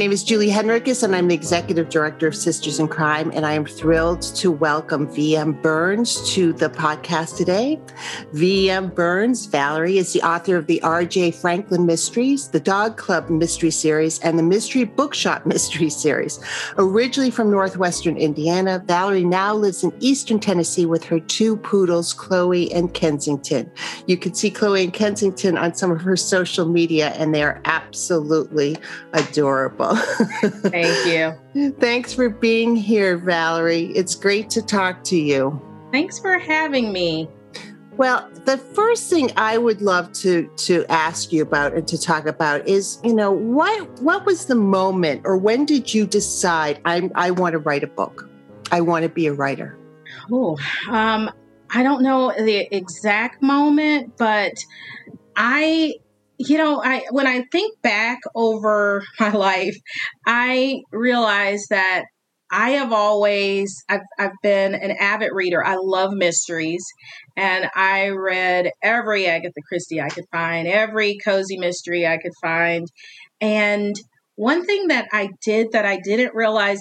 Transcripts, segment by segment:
Name is Julie Hennrikus, and I'm the Executive Director of Sisters in Crime. And I am thrilled to welcome VM Burns to the podcast today. VM Burns, Valerie, is the author of the R.J. Franklin Mysteries, the Dog Club Mystery Series, and the Mystery Bookshop Mystery Series. Originally from Northwestern Indiana, Valerie now lives in Eastern Tennessee with her two poodles, Chloe and Kensington. You can see Chloe and Kensington on some of her social media, and they are absolutely adorable. Thank you. Thanks for being here, Valerie. It's great to talk to you. Thanks for having me. Well, the first thing I would love to to ask you about and to talk about is, you know, what what was the moment or when did you decide I I want to write a book? I want to be a writer. Oh, um, I don't know the exact moment, but I you know, I when I think back over my life, I realize that I have always I've I've been an avid reader. I love mysteries and I read every Agatha Christie I could find, every cozy mystery I could find. And one thing that I did that I didn't realize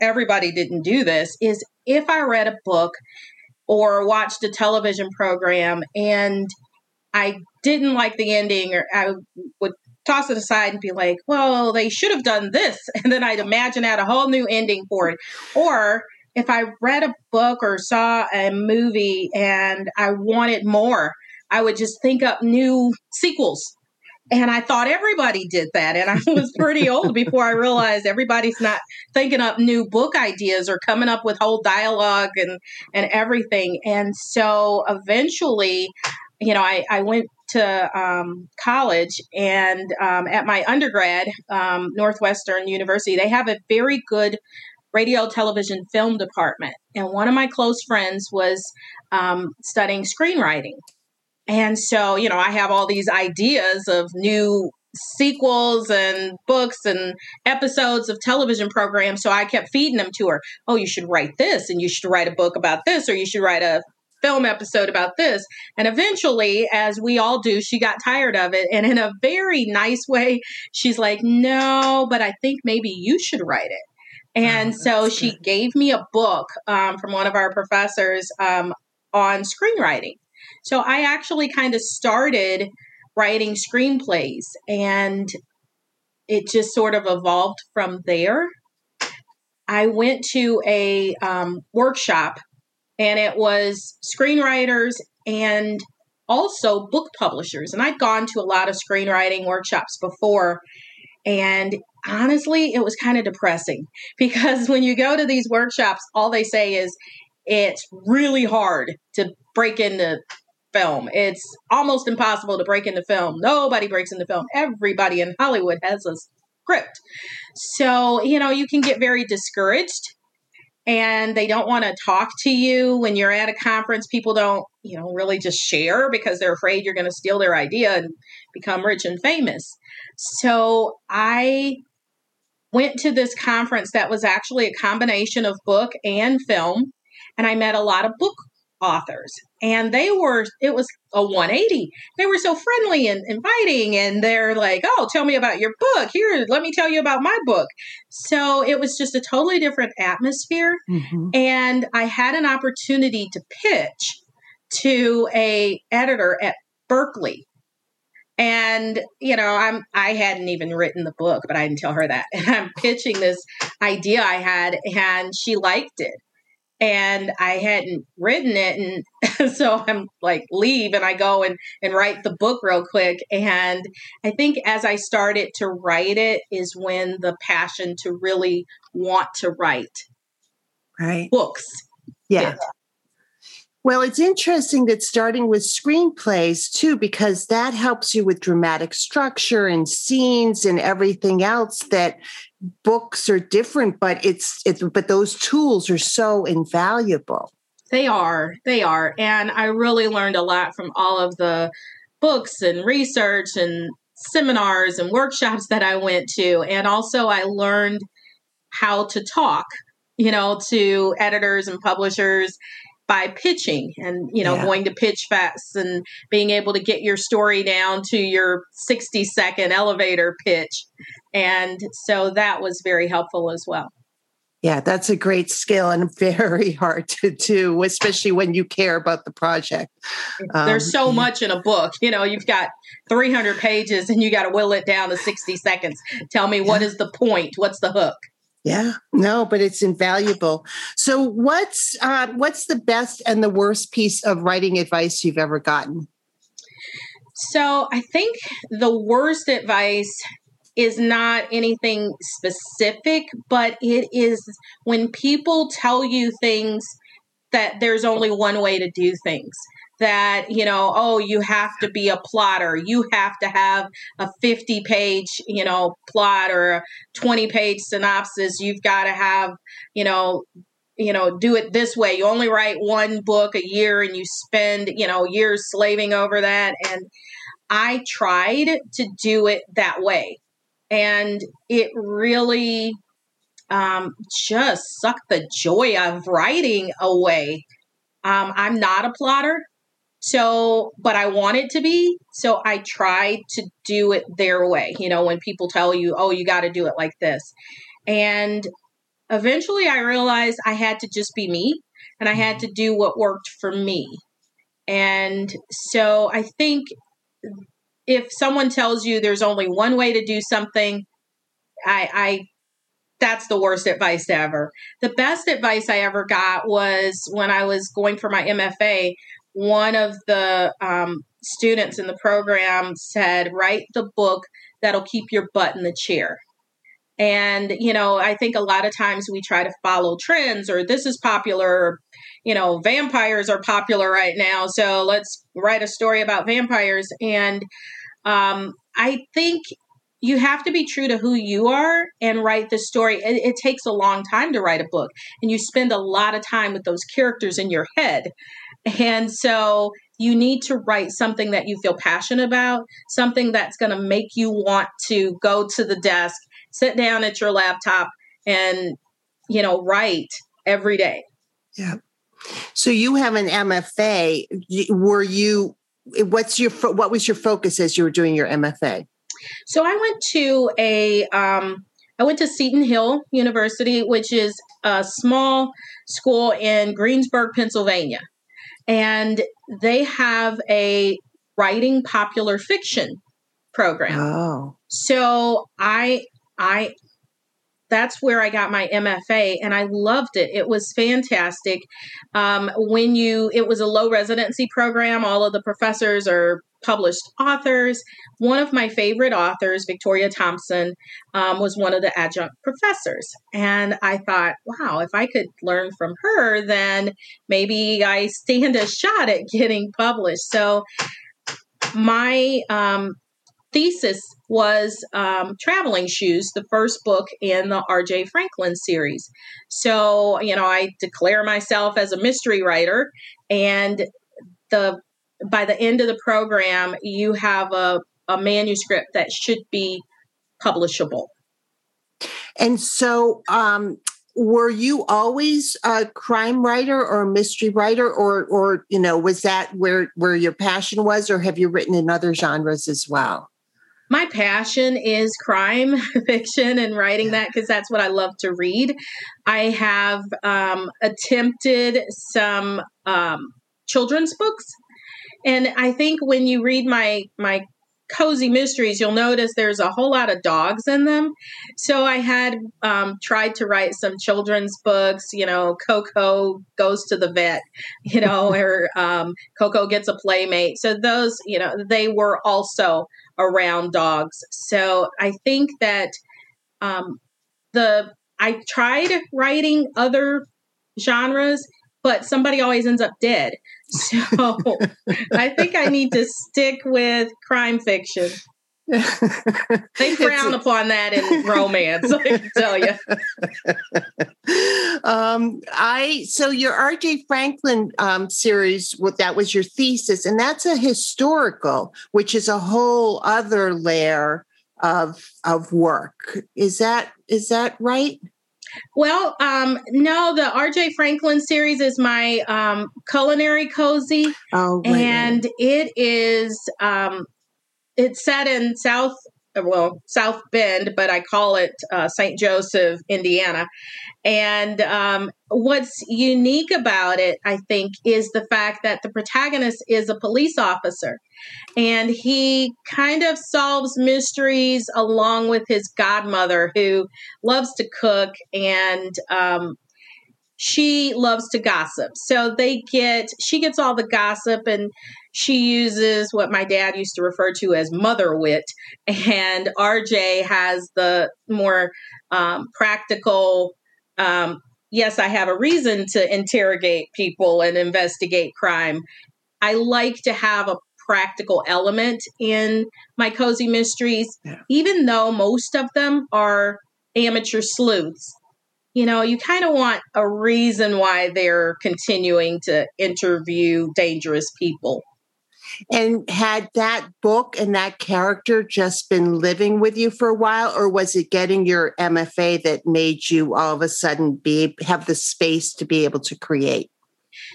everybody didn't do this is if I read a book or watched a television program and I didn't like the ending, or I would toss it aside and be like, well, they should have done this. And then I'd imagine out a whole new ending for it. Or if I read a book or saw a movie and I wanted more, I would just think up new sequels. And I thought everybody did that. And I was pretty old before I realized everybody's not thinking up new book ideas or coming up with whole dialogue and, and everything. And so eventually you know, I, I went to um, college and um, at my undergrad, um, Northwestern University, they have a very good radio, television, film department. And one of my close friends was um, studying screenwriting. And so, you know, I have all these ideas of new sequels and books and episodes of television programs. So I kept feeding them to her. Oh, you should write this, and you should write a book about this, or you should write a film episode about this. And eventually, as we all do, she got tired of it. And in a very nice way, she's like, No, but I think maybe you should write it. And oh, so she good. gave me a book um, from one of our professors um, on screenwriting. So I actually kind of started writing screenplays and it just sort of evolved from there. I went to a um, workshop and it was screenwriters and also book publishers. And I'd gone to a lot of screenwriting workshops before. And honestly, it was kind of depressing because when you go to these workshops, all they say is it's really hard to break into film. It's almost impossible to break into film. Nobody breaks into film. Everybody in Hollywood has a script. So, you know, you can get very discouraged and they don't want to talk to you when you're at a conference. People don't you know really just share because they're afraid you're going to steal their idea and become rich and famous. So i went to this conference that was actually a combination of book and film and i met a lot of book authors. And they were it was a 180 they were so friendly and inviting and they're like oh tell me about your book. Here let me tell you about my book. So it was just a totally different atmosphere. Mm-hmm. and i had an opportunity to pitch to a editor at Berkley. And you know i'm i hadn't even written the book but i didn't tell her that. And i'm pitching this idea i had and she liked it and I hadn't written it. And so I'm like, leave and I go and, and write the book real quick. And I think as I started to write it is when the passion to really want to write right books. Yeah. Well, it's interesting that starting with screenplays too, because that helps you with dramatic structure and scenes and everything else that books are different, but it's it's but those tools are so invaluable. They are. They are. And I really learned a lot from all of the books and research and seminars and workshops that I went to. And also I learned how to talk, you know, to editors and publishers by pitching and you know yeah. going to pitch fest and being able to get your story down to your 60 second elevator pitch. And so that was very helpful as well. Yeah that's a great skill and very hard to do especially when you care about the project. There's um, so much in a book you know you've got 300 pages and you got to will it down to 60 seconds. Tell me what is the point? What's the hook yeah, no, but it's invaluable. So, what's uh, what's the best and the worst piece of writing advice you've ever gotten? So, I think the worst advice is not anything specific, but it is when people tell you things that there's only one way to do things that you know oh you have to be a plotter. You have to have a 50 page you know plot or a 20 page synopsis. You've got to have you know you know do it this way. You only write one book a year and you spend you know years slaving over that. And i tried to do it that way. And it really um, just sucked the joy of writing away. Um, i'm not a plotter so, but I want it to be. So I tried to do it their way. You know, when people tell you, oh, you got to do it like this. And eventually I realized I had to just be me and I had mm-hmm. to do what worked for me. And so I think if someone tells you there's only one way to do something, I, I that's the worst advice ever. The best advice I ever got was when I was going for my MFA one of the um, students in the program said, write the book that'll keep your butt in the chair. And, you know, I think a lot of times we try to follow trends or this is popular, or, you know, vampires are popular right now. So let's write a story about vampires. And um, I think you have to be true to who you are and write the story. It, it takes a long time to write a book, and you spend a lot of time with those characters in your head. And so you need to write something that you feel passionate about, something that's going to make you want to go to the desk, sit down at your laptop and, you know, write every day. Yeah. So you have an MFA. Were you, what's your, what was your focus as you were doing your MFA? So I went to a, um, I went to Seton Hill University, which is a small school in Greensburg, Pennsylvania and they have a writing popular fiction program. Oh. So I I that's where I got my MFA and I loved it. It was fantastic. Um, when you, it was a low residency program. All of the professors are published authors. One of my favorite authors, Victoria Thompson, um, was one of the adjunct professors. And I thought, wow, if I could learn from her, then maybe I stand a shot at getting published. So my um, thesis was um, Traveling Shoes, the first book in the R.J. Franklin series. So, you know, I declare myself as a mystery writer, and the by the end of the program, you have a, a manuscript that should be publishable. And so, um, were you always a crime writer or a mystery writer, or, or you know, was that where where your passion was, or have you written in other genres as well? My passion is crime fiction and writing that because that's what I love to read. I have um, attempted some um, children's books and I think when you read my my cozy mysteries, you'll notice there's a whole lot of dogs in them. So I had um, tried to write some children's books, you know, Coco goes to the vet, you know, or um, Coco gets a playmate. So those, you know, they were also around dogs. So I think that um, the I tried writing other genres but somebody always ends up dead. So I think I need to stick with crime fiction. they frown upon that in romance, I can tell you. Um, I so your R.J. Franklin um, series, what, that was your thesis, and that's a historical, which is a whole other layer of of work. Is that is that right? Well, um, no, the RJ Franklin series is my um, culinary cozy, oh, right, and right. it is um, it's set in South well South Bend, but I call it uh, St. Joseph, Indiana. And um, what's unique about it, I think, is the fact that the protagonist is a police officer and he kind of solves mysteries along with his godmother who loves to cook and um, she loves to gossip so they get she gets all the gossip and she uses what my dad used to refer to as mother wit and rj has the more um, practical um, yes i have a reason to interrogate people and investigate crime I like to have a practical element in my cozy mysteries, yeah. even though most of them are amateur sleuths. You know, you kind of want a reason why they're continuing to interview dangerous people. And had that book and that character just been living with you for a while, or was it getting your MFA that made you all of a sudden be have the space to be able to create?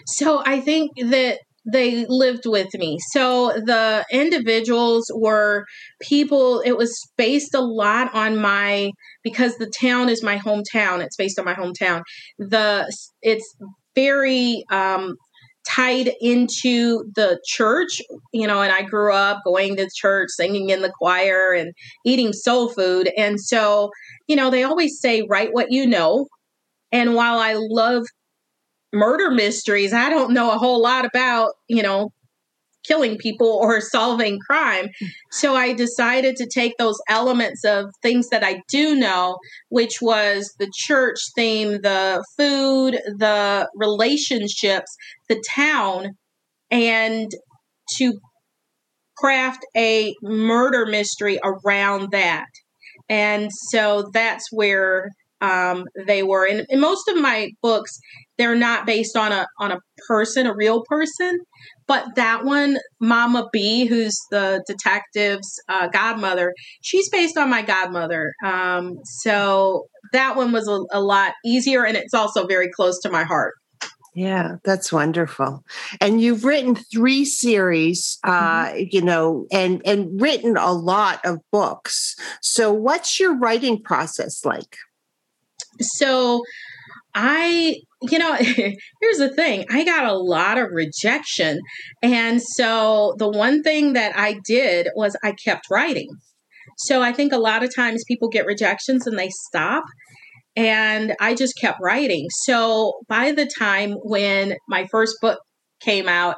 So I think that they lived with me. So the individuals were people, it was based a lot on my because the town is my hometown. It's based on my hometown. The it's very um tied into the church, you know, and I grew up going to church, singing in the choir and eating soul food. And so, you know, they always say write what you know. And while I love murder mysteries. I don't know a whole lot about, you know, killing people or solving crime. So I decided to take those elements of things that I do know, which was the church theme, the food, the relationships, the town, and to craft a murder mystery around that. And so that's where um, they were. And in most of my books, they're not based on a on a person, a real person. But that one, Mama B, who's the detective's uh, godmother, she's based on my godmother. Um, so that one was a, a lot easier, and it's also very close to my heart. Yeah, that's wonderful. And you've written three series, uh, mm-hmm. you know, and and written a lot of books. So, what's your writing process like? So, I you know, here's the thing I got a lot of rejection. And so the one thing that I did was I kept writing. So I think a lot of times people get rejections and they stop. And I just kept writing. So by the time when my first book came out,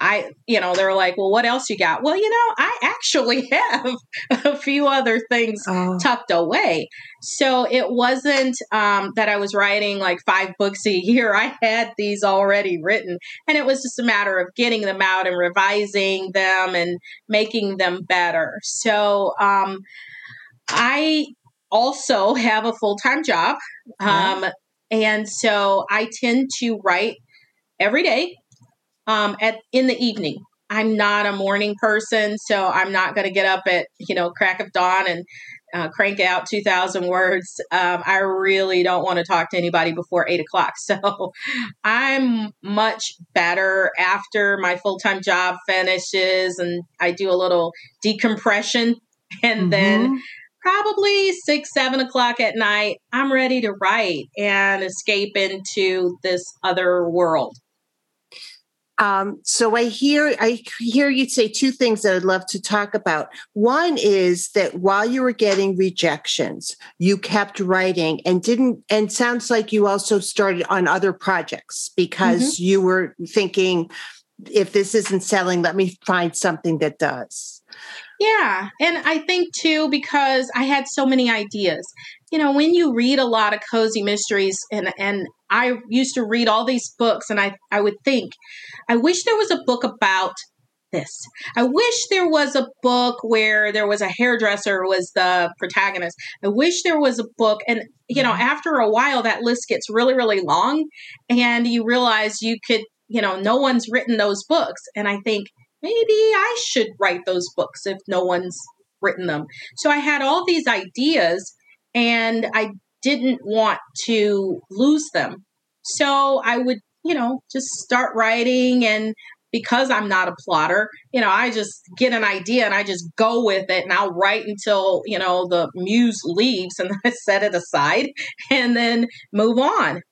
I, you know, they're like, well, what else you got? Well, you know, I actually have a few other things oh. tucked away. So it wasn't um, that I was writing like five books a year. I had these already written. And it was just a matter of getting them out and revising them and making them better. So um, I also have a full time job. Um, and so I tend to write every day um, at in the evening. I'm not a morning person, so I'm not going to get up at you know crack of dawn and uh, crank out 2,000 words. Um, I really don't want to talk to anybody before eight o'clock. So I'm much better after my full time job finishes and I do a little decompression. And mm-hmm. then probably six, seven o'clock at night, I'm ready to write and escape into this other world. Um, so I hear I hear you say two things that I'd love to talk about. One is that while you were getting rejections, you kept writing and didn't. And sounds like you also started on other projects because mm-hmm. you were thinking, if this isn't selling, let me find something that does. Yeah, and I think too because I had so many ideas. You know, when you read a lot of cozy mysteries and and I used to read all these books and I, I would think, I wish there was a book about this. I wish there was a book where there was a hairdresser was the protagonist. I wish there was a book and you know, mm-hmm. after a while that list gets really really long and you realize you could, you know, no one's written those books and I think maybe I should write those books if no one's written them. So I had all these ideas and I didn't want to lose them. So I would, you know, just start writing and because I'm not a plotter, you know, I just get an idea and I just go with it and I'll write until, you know, the muse leaves and I set it aside and then move on.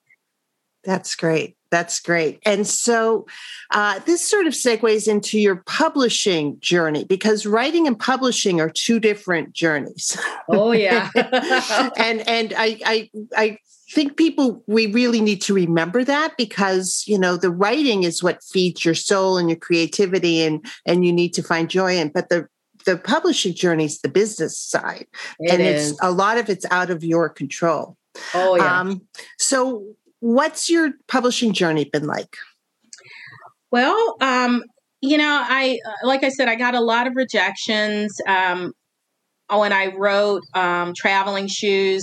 That's great. That's great. And so uh, this sort of segues into your publishing journey because writing and publishing are two different journeys. Oh yeah. and and I, I I think people we really need to remember that because you know the writing is what feeds your soul and your creativity and and you need to find joy in but the the publishing journey is the business side it and is. it's a lot of it's out of your control oh yeah um, so what's your publishing journey been like well um you know i like i said i got a lot of rejections um when i wrote um traveling shoes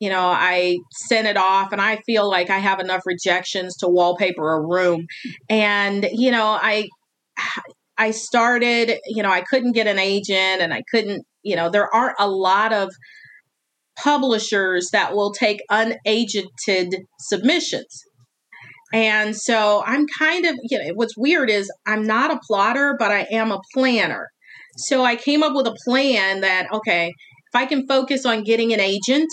you know, I sent it off and I feel like I have enough rejections to wallpaper a room. And, you know, I I started, you know, I couldn't get an agent and I couldn't, you know, there aren't a lot of publishers that will take unagented submissions. And so I'm kind of, you know, what's weird is I'm not a plotter, but I am a planner. So I came up with a plan that, okay, if I can focus on getting an agent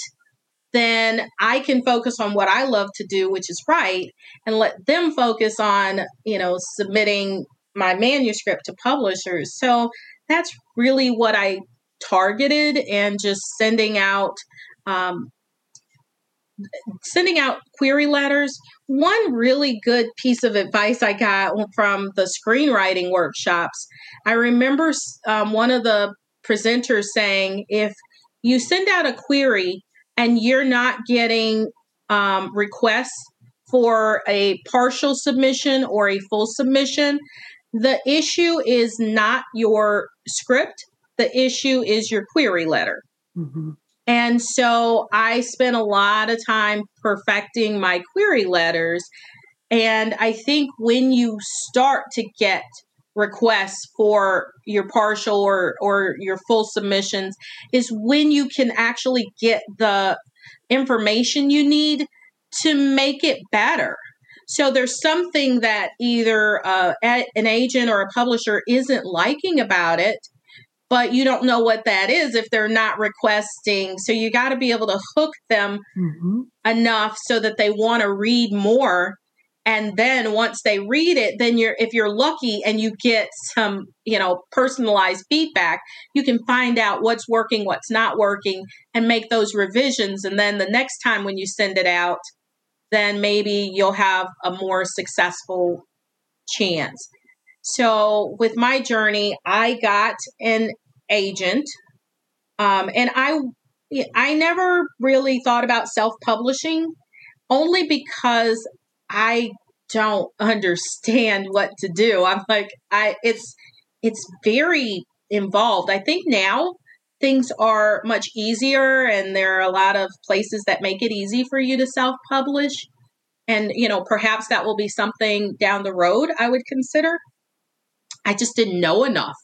then I can focus on what I love to do, which is write, and let them focus on, you know, submitting my manuscript to publishers. So that's really what I targeted and just sending out um, sending out query letters. One really good piece of advice I got from the screenwriting workshops. I remember um, one of the presenters saying, if you send out a query and you're not getting um, requests for a partial submission or a full submission, the issue is not your script. The issue is your query letter. Mm-hmm. And so I spent a lot of time perfecting my query letters. And I think when you start to get requests for your partial or or your full submissions is when you can actually get the information you need to make it better so there's something that either uh, an agent or a publisher isn't liking about it but you don't know what that is if they're not requesting. So you got to be able to hook them mm-hmm. enough so that they want to read more. And then once they read it then you're if you're lucky and you get some you know personalized feedback you can find out what's working what's not working and make those revisions. And then the next time when you send it out then maybe you'll have a more successful chance. So with my journey i got an agent um, and i i never really thought about self-publishing only because I don't understand what to do. I'm like, I it's it's very involved. I think now things are much easier and there are a lot of places that make it easy for you to self-publish. And you know, perhaps that will be something down the road I would consider. I just didn't know enough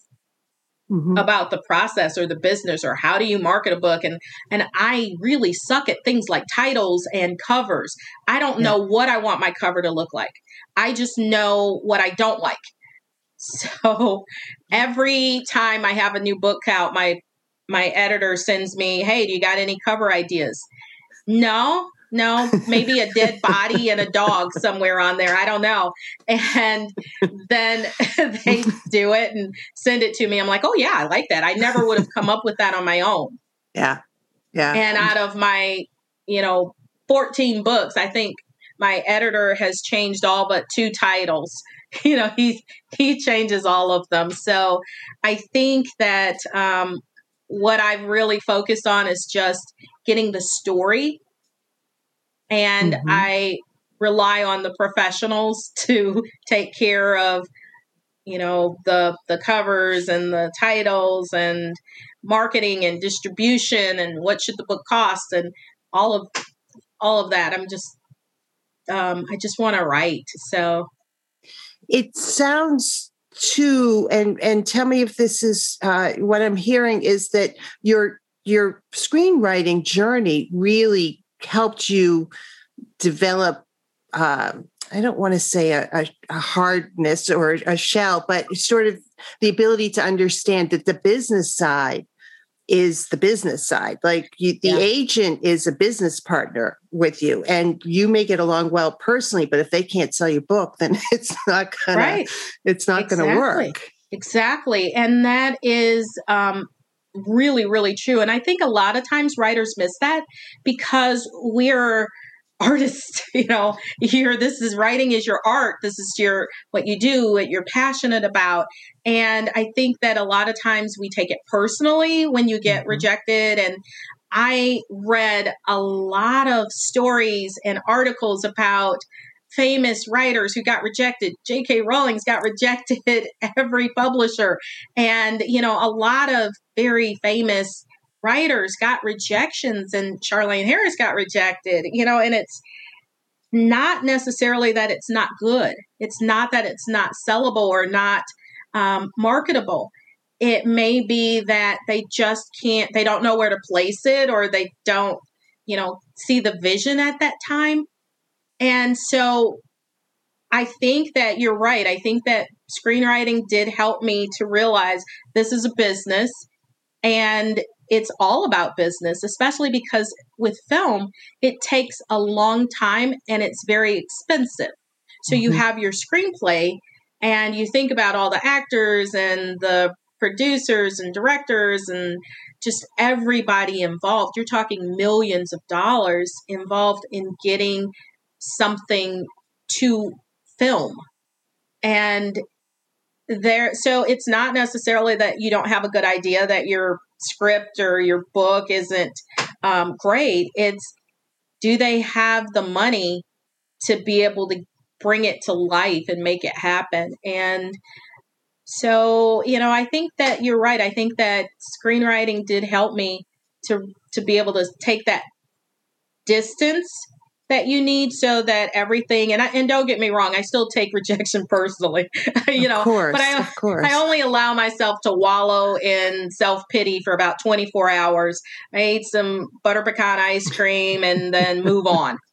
mm-hmm. about the process or the business or how do you market a book and and I really suck at things like titles and covers. I don't yeah. know what I want my cover to look like. I just know what I don't like. So every time I have a new book out, my my editor sends me, "Hey, do you got any cover ideas?" No, no, maybe a dead body and a dog somewhere on there. I don't know. And then they do it and send it to me. I'm like, oh, yeah, I like that. I never would have come up with that on my own. Yeah. Yeah. And out of my, you know, 14 books, I think my editor has changed all but two titles. You know, he he changes all of them. So I think that um, what I've really focused on is just getting the story and mm-hmm. I rely on the professionals to take care of you know the the covers and the titles and marketing and distribution and what should the book cost and all of all of that i'm just um, i just want to write so it sounds too and and tell me if this is uh, what i'm hearing is that your your screenwriting journey really helped you develop uh, I don't want to say a, a, a, hardness or a shell, but sort of the ability to understand that the business side is the business side. Like you, the yeah. agent is a business partner with you, and you may get along well personally, but if they can't sell your book, then it's not gonna. Right. It's not exactly. going to work. Exactly, and that is um, really, really true. And I think a lot of times writers miss that because we're artists, you know here this is writing is your art this is your what you do what you're passionate about and i think that a lot of times we take it personally when you get mm-hmm. rejected and i read a lot of stories and articles about famous writers who got rejected j.k rowling's got rejected every publisher and you know a lot of very famous writers got rejections and Charlaine Harris got rejected, you know, and it's not necessarily that it's not good. It's not that it's not sellable or not um, marketable. It may be that they just can't, they don't know where to place it or they don't, you know, see the vision at that time. And so I think that you're right. I think that screenwriting did help me to realize this is a business and it's all about business, especially because with film, it takes a long time and it's very expensive. So mm-hmm. you have your screenplay and you think about all the actors and the producers and directors and just everybody involved. You're talking millions of dollars involved in getting something to film. And there so it's not necessarily that you don't have a good idea that your script or your book isn't um, great. It's do they have the money to be able to bring it to life and make it happen? And so you know i think that you're right. I think that screenwriting did help me to to be able to take that distance that you need so that everything and I, and don't get me wrong I still take rejection personally you know course, but I I only allow myself to wallow in self-pity for about 24 hours. I ate some butter pecan ice cream and then move on.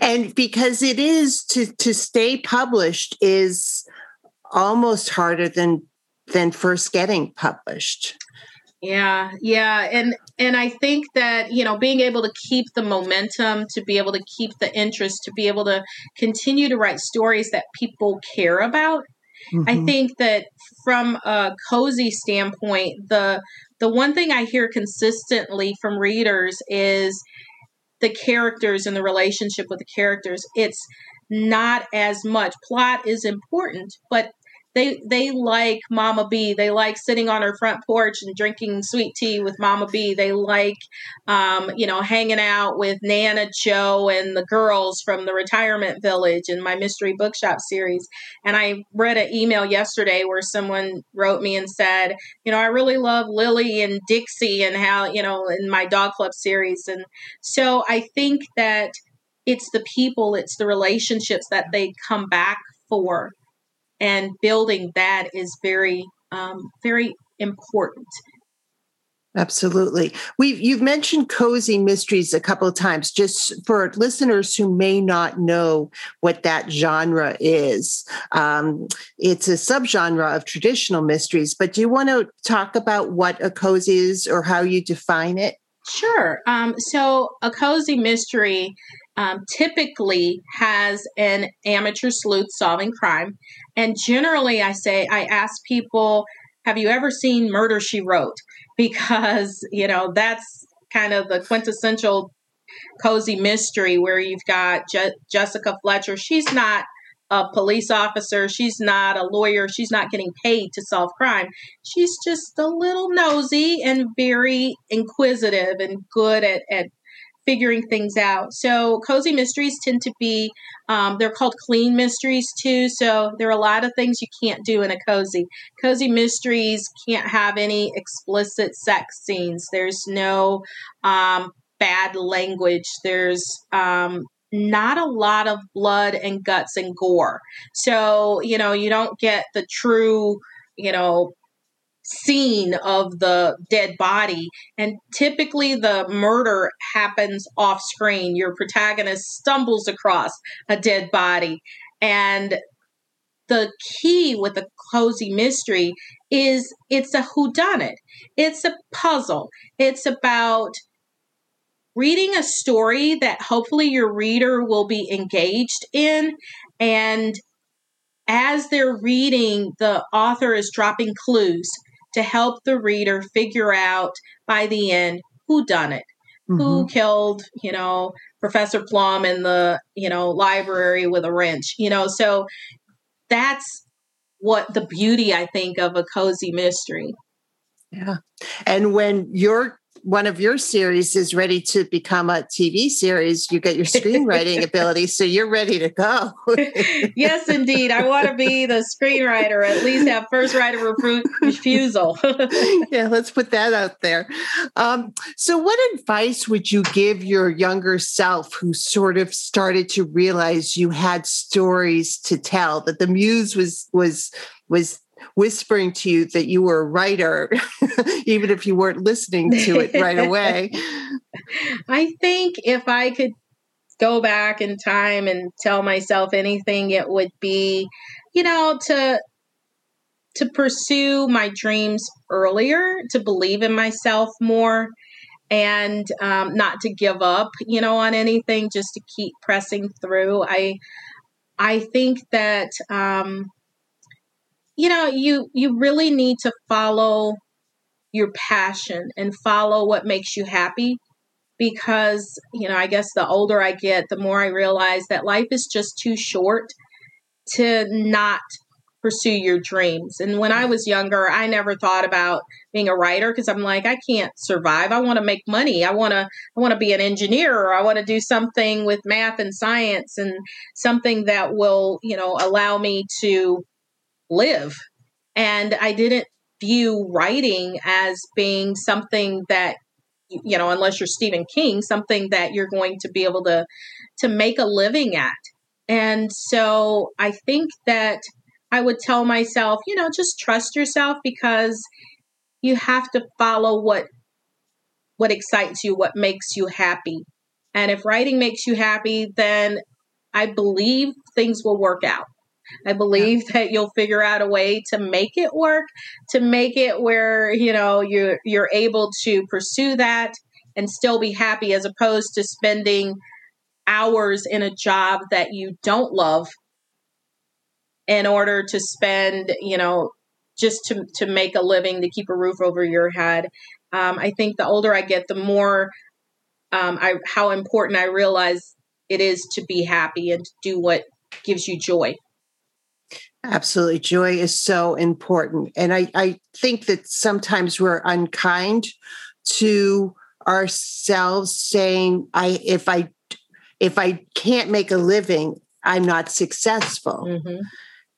And because it is to to stay published is almost harder than than first getting published yeah, yeah, and and I think that you know being able to keep the momentum, to be able to keep the interest, to be able to continue to write stories that people care about. Mm-hmm. I think that from a cozy standpoint, the the one thing I hear consistently from readers is the characters and the relationship with the characters. It's not as much plot is important, but they they like Mama B. They like sitting on her front porch and drinking sweet tea with Mama B. They like, um, you know, hanging out with Nana Joe and the girls from the retirement village in my mystery bookshop series. And I read an email yesterday where someone wrote me and said, you know, I really love Lily and Dixie and how you know in my dog club series. And so I think that it's the people, it's the relationships that they come back for and building that is very um, very important Absolutely. We've you've mentioned cozy mysteries a couple of times just for listeners who may not know what that genre is. Um, it's a subgenre of traditional mysteries, but do you want to talk about what a cozy is or how you define it? Sure. Um, so a cozy mystery um, typically has an amateur sleuth solving crime. And generally, I say, I ask people, have you ever seen Murder She Wrote? Because, you know, that's kind of the quintessential cozy mystery where you've got Je- Jessica Fletcher. She's not a police officer. She's not a lawyer. She's not getting paid to solve crime. She's just a little nosy and very inquisitive and good at, at figuring things out. So cozy mysteries tend to be um, they're called clean mysteries too. So there are a lot of things you can't do in a cozy. Cozy mysteries can't have any explicit sex scenes. There's no um, bad language. There's um, not a lot of blood and guts and gore. So, you know, you don't get the true, you know, scene of the dead body. And typically the murder happens off screen. Your protagonist stumbles across a dead body. And the key with a cozy mystery is it's a whodunit. It's a puzzle. It's about reading a story that hopefully your reader will be engaged in and as they're reading the author is dropping clues to help the reader figure out by the end who done it. Mm-hmm. who killed you know professor plum in the you know library with a wrench you know? So that's what the beauty i think of a cozy mystery. Yeah. And when you're one of your series is ready to become a TV series, you get your screenwriting ability, so you're ready to go. yes, indeed. I want to be the screenwriter, at least have first right of refusal. yeah, let's put that out there. Um, so, what advice would you give your younger self who sort of started to realize you had stories to tell, that the muse was was was whispering to you that you were a writer, even if you weren't listening to it right away. I think if I could go back in time and tell myself anything, it would be, you know, to to pursue my dreams earlier, to believe in myself more, and um, not to give up, you know, on anything, just to keep pressing through. I I think that um, you know you you really need to follow your passion and follow what makes you happy because you know i guess the older i get the more i realize that life is just too short to not pursue your dreams. And when i was younger i never thought about being a writer because i'm like i can't survive. I want to make money. I want to i want to be an engineer or i want to do something with math and science and something that will you know allow me to live. And I didn't view writing as being something that you know unless you're Stephen King something that you're going to be able to to make a living at. And so I think that I would tell myself, you know, just trust yourself because you have to follow what what excites you, what makes you happy. And if writing makes you happy, then I believe things will work out. I believe that you'll figure out a way to make it work, to make it where, you know, you're you're able to pursue that and still be happy as opposed to spending hours in a job that you don't love in order to spend, you know, just to to make a living to keep a roof over your head. Um, I think the older I get, the more um, I how important I realize it is to be happy and to do what gives you joy. Absolutely. Joy is so important. And I, I think that sometimes we're unkind to ourselves saying, I if I if I can't make a living, I'm not successful. Mm-hmm.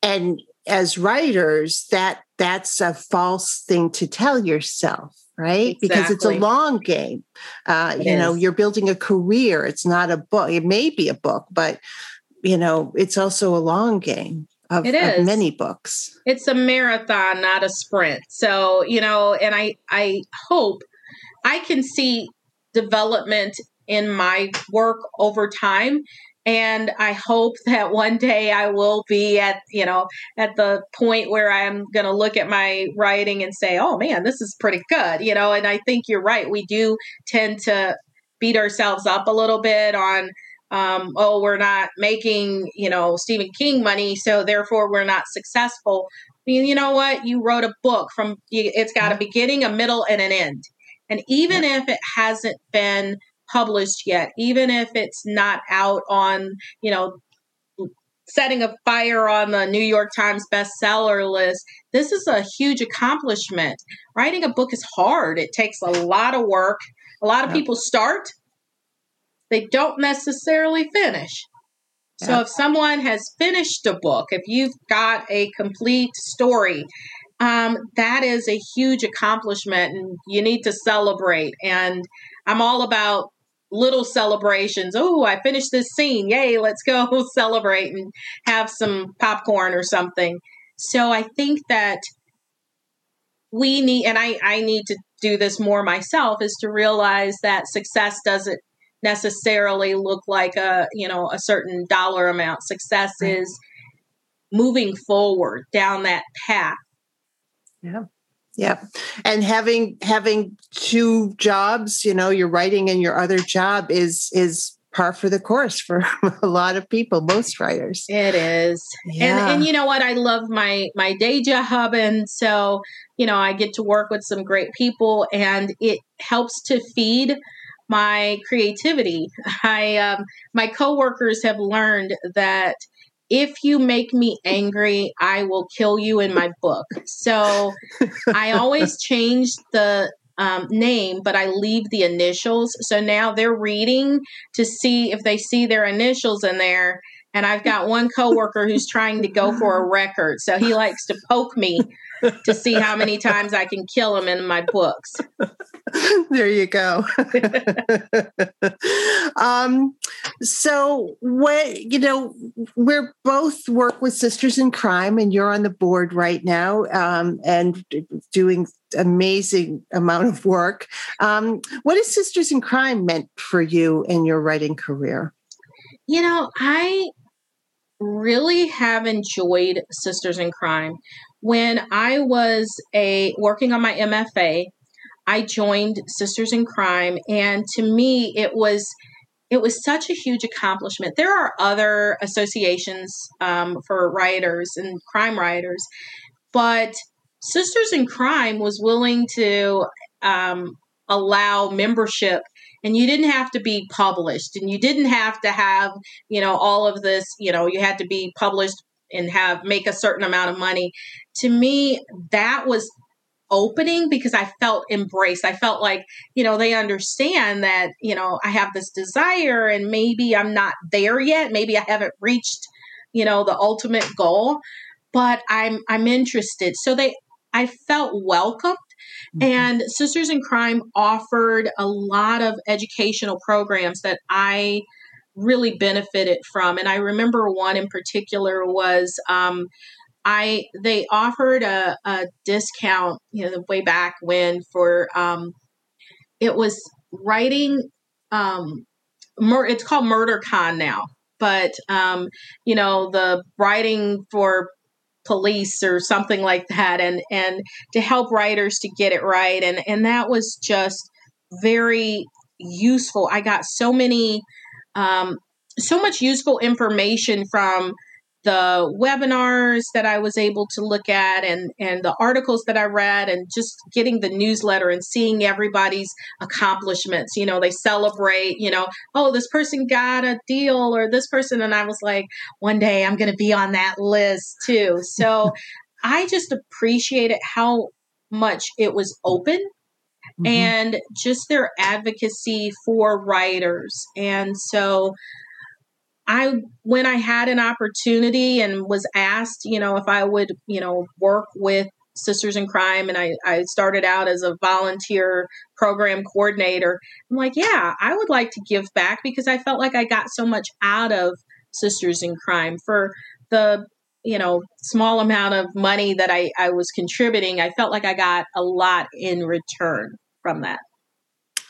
And as writers, that that's a false thing to tell yourself, right? Exactly. Because it's a long game. Uh, you is. know, you're building a career. It's not a book. It may be a book, but you know, it's also a long game of, it is. Of many books. It's a marathon, not a sprint. So, you know, and I I hope I can see development in my work over time and i hope that one day i will be at you know at the point where i'm going to look at my writing and say oh man this is pretty good you know and i think you're right we do tend to beat ourselves up a little bit on um, oh, we're not making, you know, Stephen King money, so therefore we're not successful. You know what? You wrote a book from, it's got a beginning, a middle, and an end. And even if it hasn't been published yet, even if it's not out on, you know, setting a fire on the New York Times bestseller list, this is a huge accomplishment. Writing a book is hard, it takes a lot of work. A lot of yeah. people start they don't necessarily finish. So Yeah. if someone has finished a book, if you've got a complete story, um, that is a huge accomplishment and you need to celebrate. And I'm all about little celebrations. Oh, I finished this scene. Yay, let's go celebrate and have some popcorn or something. So I think that we need, and I, I need to do this more myself, is to realize that success doesn't necessarily look like a, you know, a certain dollar amount. Success Right. is moving forward down that path. Yeah. Yep. And having having two jobs, you know, your writing and your other job is is par for the course for a lot of people, most writers. It is. Yeah. And and you know what? I love my my day job and so, you know, I get to work with some great people and it helps to feed my creativity. I um my coworkers have learned that if you make me angry, I will kill you in my book. So I always change the um, name, but I leave the initials. So now they're reading to see if they see their initials in there. And I've got one coworker who's trying to go for a record. So he likes to poke me to see how many times I can kill him in my books. there you go. um, so what you know, we're both work with Sisters in Crime, and you're on the board right now, um, and doing amazing amount of work. Um, what has Sisters in Crime meant for you in your writing career? You know, I really have enjoyed Sisters in Crime. When I was a working on my MFA, I joined Sisters in Crime and to me it was it was such a huge accomplishment. There are other associations um, for writers and crime writers, but Sisters in Crime was willing to um, allow membership and you didn't have to be published and you didn't have to have you know all of this you know you had to be published and have make a certain amount of money to me that was opening because i felt embraced. I felt like you know they understand that you know i have this desire and maybe i'm not there yet. Maybe i haven't reached you know the ultimate goal but i'm i'm interested. So they i felt welcomed. And Sisters in Crime offered a lot of educational programs that I really benefited from. And I remember one in particular was um, I they offered a, a discount, you know, way back when for um, it was writing. Um, mur- it's called MurderCon now, but um, you know the writing for police or something like that and and to help writers to get it right and and that was just very useful i got so many um, so much useful information from the webinars that i was able to look at and and the articles that i read and just getting the newsletter and seeing everybody's accomplishments you know they celebrate you know oh this person got a deal or this person and i was like one day i'm going to be on that list too so i just appreciated how much it was open Mhm. and just their advocacy for writers. And so I when I had an opportunity and was asked, you know, if I would, you know, work with Sisters in Crime and I, I started out as a volunteer program coordinator. I'm like, yeah, I would like to give back because I felt like I got so much out of Sisters in Crime for the you know small amount of money that I, I was contributing i felt like i got a lot in return from that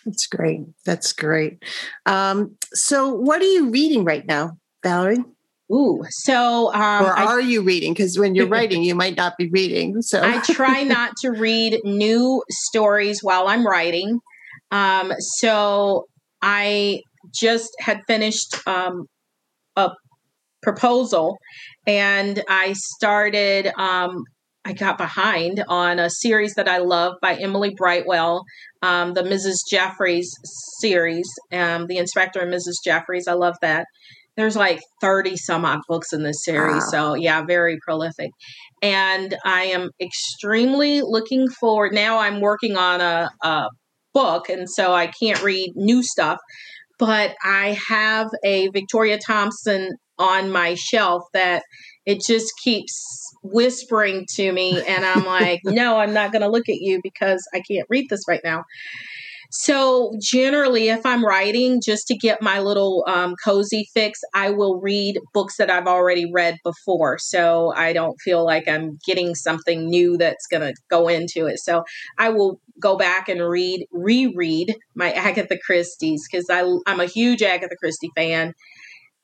That's great. That's great. Um, so, what are you reading right now, Valerie? ooh so um, or I, are you reading? Because when you're writing, you might not be reading. So, I try not to read new stories while i'm writing um, so i just had finished um, a proposal and i started um, I got behind on a series that I love by Emily Brightwell, um, the Mrs. Jeffries series, um, the Inspector and Mrs. Jeffries. I love that. There's like 30 some odd books in this series. Wow. So, yeah, very prolific. And I am extremely looking forward. Now I'm working on a, a book, and so I can't read new stuff. but I have a Victoria Thompson on my shelf that it just keeps whispering to me and i'm like no i'm not going to look at you because i can't read this right now. So generally if i'm writing just to get my little um, cozy fix i will read books that i've already read before so i don't feel like i'm getting something new that's going to go into it. So i will go back and read reread my agatha christie's because i'm a huge agatha christie fan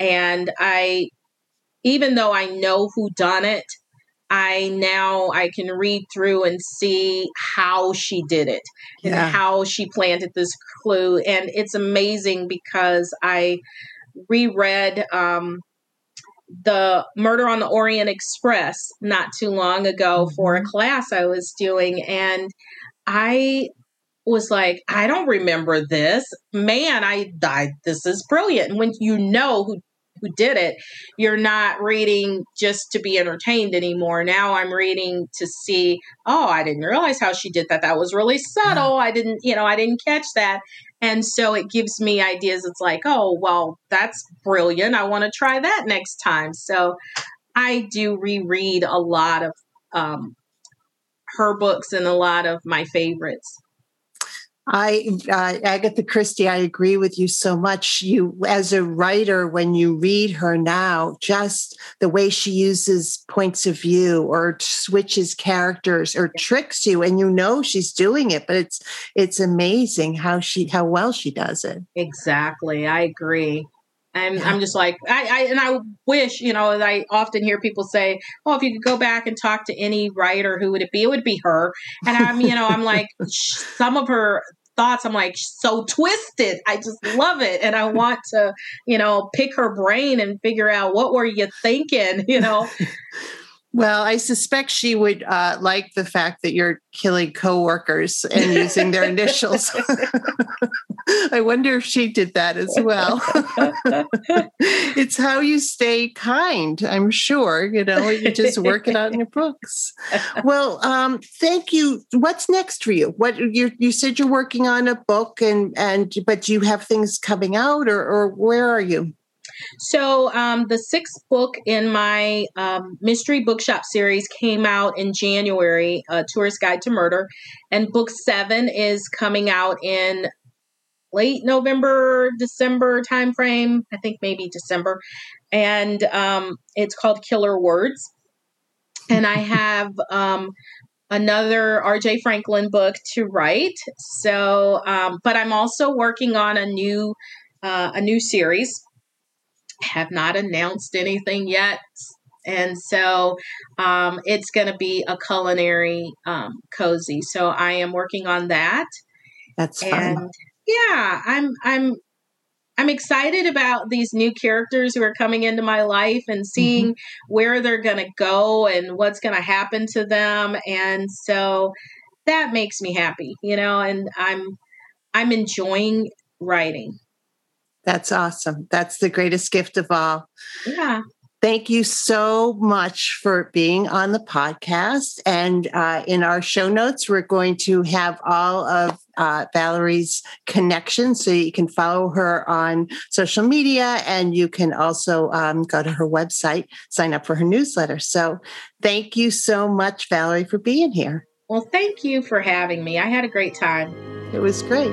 and i even though I know who done it, I now I can read through and see how she did it yeah. and how she planted this clue. And it's amazing because I reread um, the Murder on the Orient Express not too long ago mm-hmm. for a class I was doing, and I was like, I don't remember this. Man, I died. This is brilliant. And when you know who who did it, you're not reading just to be entertained anymore. Now I'm reading to see, oh, I didn't realize how she did that. That was really subtle. I didn't, you know, I didn't catch that. And so it gives me ideas. It's like, oh, well, that's brilliant. I want to try that next time. So I do reread a lot of um, her books and a lot of my favorites. I, uh, Agatha Christie, I agree with you so much. You, as a writer, when you read her now, just the way she uses points of view or switches characters or tricks you, and you know she's doing it, but it's it's amazing how she how well she does it. Exactly, I agree. I'm yeah. I'm just like I, I and I wish you know I often hear people say, "Oh, if you could go back and talk to any writer, who would it be? It would be her." And I'm you know I'm like some of her thoughts. I'm like so twisted. I just love it. And I want to, you know, pick her brain and figure out what were you thinking, you know? Well, I suspect she would uh, like the fact that you're killing coworkers and using their initials. I wonder if she did that as well. it's how you stay kind, I'm sure. You know, you just work it out in your books. Well, um, thank you. What's next for you? What you you said you're working on a book, and and but you have things coming out, or or where are you? So, um, the sixth book in my um, mystery bookshop series came out in January, A Tourist Guide to Murder. And book seven is coming out in late November, December timeframe. I think maybe December. And um, it's called Killer Words. And I have um, another RJ Franklin book to write. So, um, but I'm also working on a new uh, a new series have not announced anything yet. And so um, it's going to be a culinary um, cozy. So I am working on that. That's fun. And yeah, I'm I'm I'm excited about these new characters who are coming into my life and seeing mm-hmm. where they're going to go and what's going to happen to them. And so that makes me happy, you know, and I'm I'm enjoying writing. That's awesome. That's the greatest gift of all. Yeah. Thank you so much for being on the podcast. And uh, in our show notes, we're going to have all of uh, Valerie's connections so you can follow her on social media and you can also um, go to her website, sign up for her newsletter. So thank you so much, Valerie, for being here. Well, thank you for having me. I had a great time. It was great.